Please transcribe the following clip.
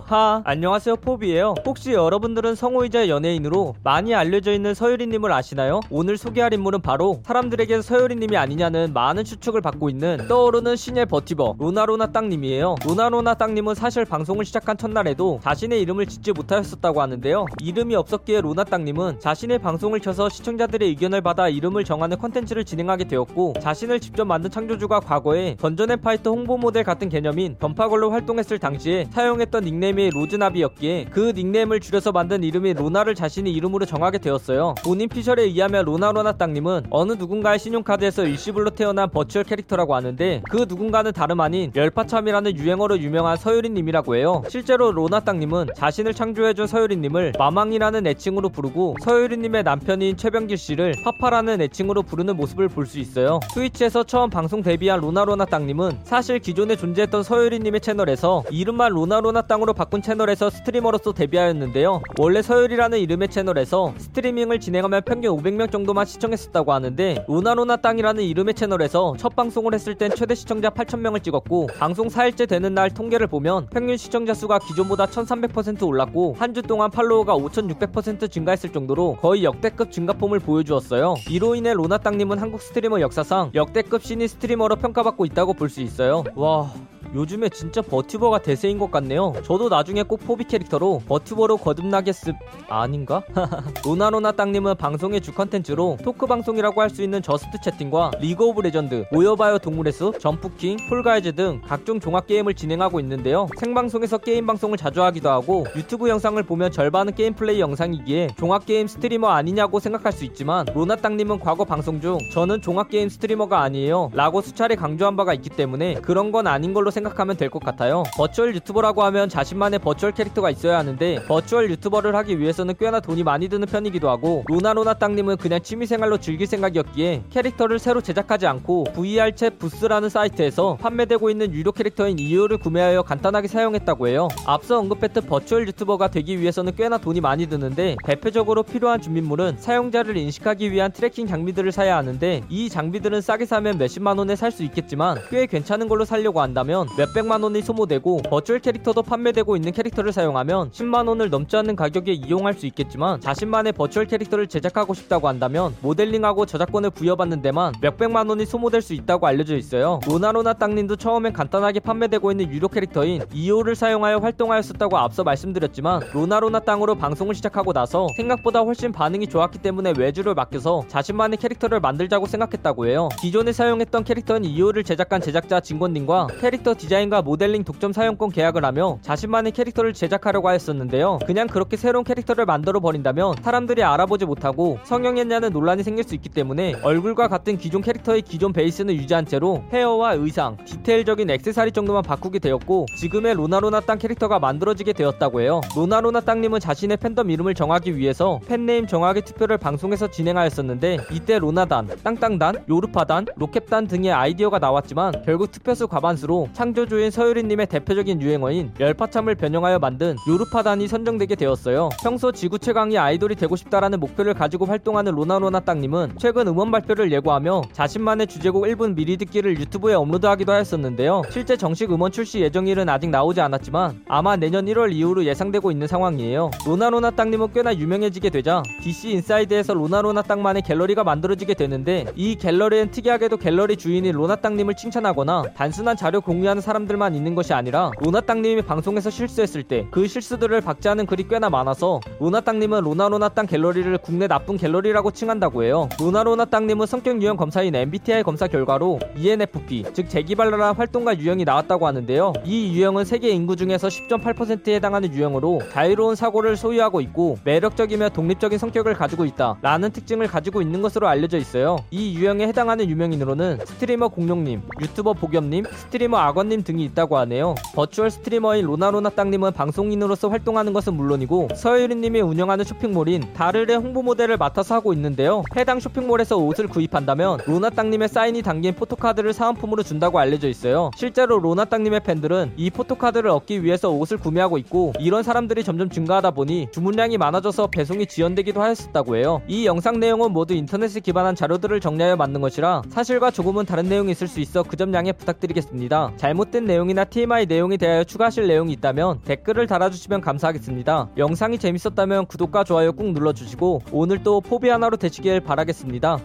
아로하. 안녕하세요 포비예요. 혹시 여러분들은 성우이자 연예인으로 많이 알려져 있는 서유리님을 아시나요? 오늘 소개할 인물은 바로 사람들에게 서유리님이 아니냐는 많은 추측을 받고 있는 떠오르는 신예 버튜버 로나로나 땅님이에요. 로나로나 땅님은 사실 방송을 시작한 첫날에도 자신의 이름을 짓지 못하였었다고 하는데요. 이름이 없었기에 로나 땅님은 자신의 방송을 켜서 시청자들의 의견을 받아 이름을 정하는 컨텐츠를 진행하게 되었고 자신을 직접 만든 창조주가 과거에 던전 앤 파이터 홍보 모델 같은 개념인 던파걸로 활동했을 당시에 사용했던 닉네임 이 로즈나비였기에 그 닉네임을 줄여서 만든 이름인 로나를 자신의 이름으로 정하게 되었어요. 본인 피셜에 의하면 로나로나 땅님은 어느 누군가의 신용카드에서 일시불로 태어난 버추얼 캐릭터라고 하는데 그 누군가는 다름 아닌 열파참이라는 유행어로 유명한 서유리님이라고 해요. 실제로 로나 땅님은 자신을 창조해준 서유리님을 마망이라는 애칭으로 부르고 서유리님의 남편인 최병길 씨를 파파라는 애칭으로 부르는 모습을 볼 수 있어요. 트위치에서 처음 방송 데뷔한 로나로나 땅님은 사실 기존에 존재했던 서유리님의 채널에서 이름만 로나로나 땅으로 바꾼 채널에서 스트리머로서 데뷔하였는데요. 원래 서유리라는 이름의 채널에서 스트리밍을 진행하면 평균 500명 정도만 시청했었다고 하는데 로나로나 땅이라는 이름의 채널에서 첫 방송을 했을 땐 최대 시청자 8,000명을 찍었고 방송 4일째 되는 날 통계를 보면 평균 시청자 수가 기존보다 1,300% 올랐고 한 주 동안 팔로워가 5,600% 증가했을 정도로 거의 역대급 증가폼을 보여주었어요. 이로 인해 로나 땅님은 한국 스트리머 역사상 역대급 신인 스트리머로 평가받고 있다고 볼 수 있어요. 와. 요즘에 진짜 버튜버가 대세인 것 같네요. 저도 나중에 꼭 포비 캐릭터로 버튜버로 거듭나겠습 아닌가? 로나로나 땅님은 방송의 주 컨텐츠로 토크 방송이라고 할 수 있는 Just Chatting과 리그 오브 레전드, 모여봐요 동물의 숲, 점프킹, 폴가이즈 등 각종 종합 게임을 진행하고 있는데요. 생방송에서 게임 방송을 자주 하기도 하고 유튜브 영상을 보면 절반은 게임 플레이 영상이기에 종합 게임 스트리머 아니냐고 생각할 수 있지만 로나 땅님은 과거 방송 중 저는 종합 게임 스트리머가 아니에요. 라고 수차례 강조한 바가 있기 때문에 그런 건 아닌 걸로 생각하면 될 것 같아요. 버추얼 유튜버라고 하면 자신만의 버추얼 캐릭터가 있어야 하는데 버추얼 유튜버를 하기 위해서는 꽤나 돈이 많이 드는 편이기도 하고 로나로나 땅님은 그냥 취미생활로 즐길 생각이었기에 캐릭터를 새로 제작하지 않고 VR챗 부스라는 사이트에서 판매되고 있는 유료 캐릭터인 이오를 구매하여 간단하게 사용했다고 해요. 앞서 언급했던 버추얼 유튜버가 되기 위해서는 꽤나 돈이 많이 드는데 대표적으로 필요한 준비물은 사용자를 인식하기 위한 트래킹 장비들을 사야 하는데 이 장비들은 싸게 사면 몇십만 원에 살 수 있겠지만 꽤 괜찮은 걸로 살려고 한다면 몇백만 원이 소모되고 버추얼 캐릭터도 판매되고 있는 캐릭터를 사용하면 10만 원을 넘지 않는 가격에 이용할 수 있겠지만 자신만의 버추얼 캐릭터를 제작하고 싶다고 한다면 모델링하고 저작권을 부여받는 데만 몇백만 원이 소모될 수 있다고 알려져 있어요. 로나로나 땅님도 처음엔 간단하게 판매되고 있는 유료 캐릭터인 이오를 사용하여 활동하였었다고 앞서 말씀드렸지만 로나로나 땅으로 방송을 시작하고 나서 생각보다 훨씬 반응이 좋았기 때문에 외주를 맡겨서 자신만의 캐릭터를 만들자고 생각했다고 해요. 기존에 사용했던 캐릭터인 이오를 제작한 제작자 진권님과 캐릭터 디자인과 모델링 독점 사용권 계약을 하며 자신만의 캐릭터를 제작하려고 하였었는데요. 그냥 그렇게 새로운 캐릭터를 만들어 버린다면 사람들이 알아보지 못하고 성형했냐는 논란이 생길 수 있기 때문에 얼굴과 같은 기존 캐릭터의 기존 베이스는 유지한 채로 헤어와 의상, 디테일적인 액세서리 정도만 바꾸게 되었고 지금의 로나로나 땅 캐릭터가 만들어지게 되었다고 해요. 로나로나 땅님은 자신의 팬덤 이름을 정하기 위해서 fan name 정하기 투표를 방송에서 진행하였었는데 이때 로나단, 땅땅단, 요르파단, 로켓단 등의 아이디어가 나왔지만 결국 투표수 과반수로 창조주인 서유리님의 대표적인 유행어인 열파참을 변형하여 만든 요르파단이 선정되게 되었어요. 평소 지구 최강의 아이돌이 되고 싶다라는 목표를 가지고 활동하는 로나로나 땅님은 최근 음원 발표를 예고하며 자신만의 주제곡 1분 미리 듣기를 유튜브에 업로드하기도 하였었는데요. 실제 정식 음원 출시 예정일은 아직 나오지 않았지만 아마 내년 1월 이후로 예상되고 있는 상황이에요. 로나로나 땅님은 꽤나 유명해지게 되자 DC 인사이드에서 로나로나 땅만의 갤러리가 만들어지게 되는데 이 갤러리엔 특이하게도 갤러리 주인인 로나 땅님을 칭찬하거나 단순한 자료 공유 하는 사람들만 있는 것이 아니라 로나 땅님이 방송에서 실수했을 때 그 실수들을 박제하는 글이 꽤나 많아서 로나 땅님은 로나로나 땅 갤러리를 국내 나쁜 갤러리라고 칭한다고 해요. 로나로나 땅님은 성격 유형 검사인 MBTI 검사 결과로 ENFP 즉 재기발랄한 활동가 유형이 나왔다고 하는데요. 이 유형은 세계 인구 중에서 10.8%에 해당하는 유형으로 자유로운 사고를 소유하고 있고 매력적이며 독립적인 성격을 가지고 있다 라는 특징을 가지고 있는 것으로 알려져 있어요. 이 유형에 해당하는 유명인으로는 스트리머 공룡님, 유튜버 복염님, 스트리머 악 원님 등이 있다고 하네요. virtual streamer인 로나로나 땅님은 방송인으로서 활동하는 것은 물론이고 서유리님이 운영하는 쇼핑몰인 다르의 홍보 모델을 맡아서 하고 있는데요. 해당 쇼핑몰에서 옷을 구입한다면 로나 땅님의 사인이 담긴 photo card를 사은품으로 준다고 알려져 있어요. 실제로 로나 땅님의 팬들은 이 포토카드를 얻기 위해서 옷을 구매하고 있고 이런 사람들이 점점 증가하다 보니 주문량이 많아져서 배송이 지연되기도 하였었다고 해요. 이 영상 내용은 모두 인터넷에 기반한 자료들을 정리하여 만든 것이라 사실과 조금은 다른 내용이 있을 수 있어 그 점 양해 부탁드리겠습니다. 잘 잘못된 내용이나 TMI 내용에 대하여 추가하실 내용이 있다면 댓글을 달아주시면 감사하겠습니다. 영상이 재밌었다면 구독과 좋아요 꾹 눌러주시고 오늘 또 포비 하나로 되시길 바라겠습니다.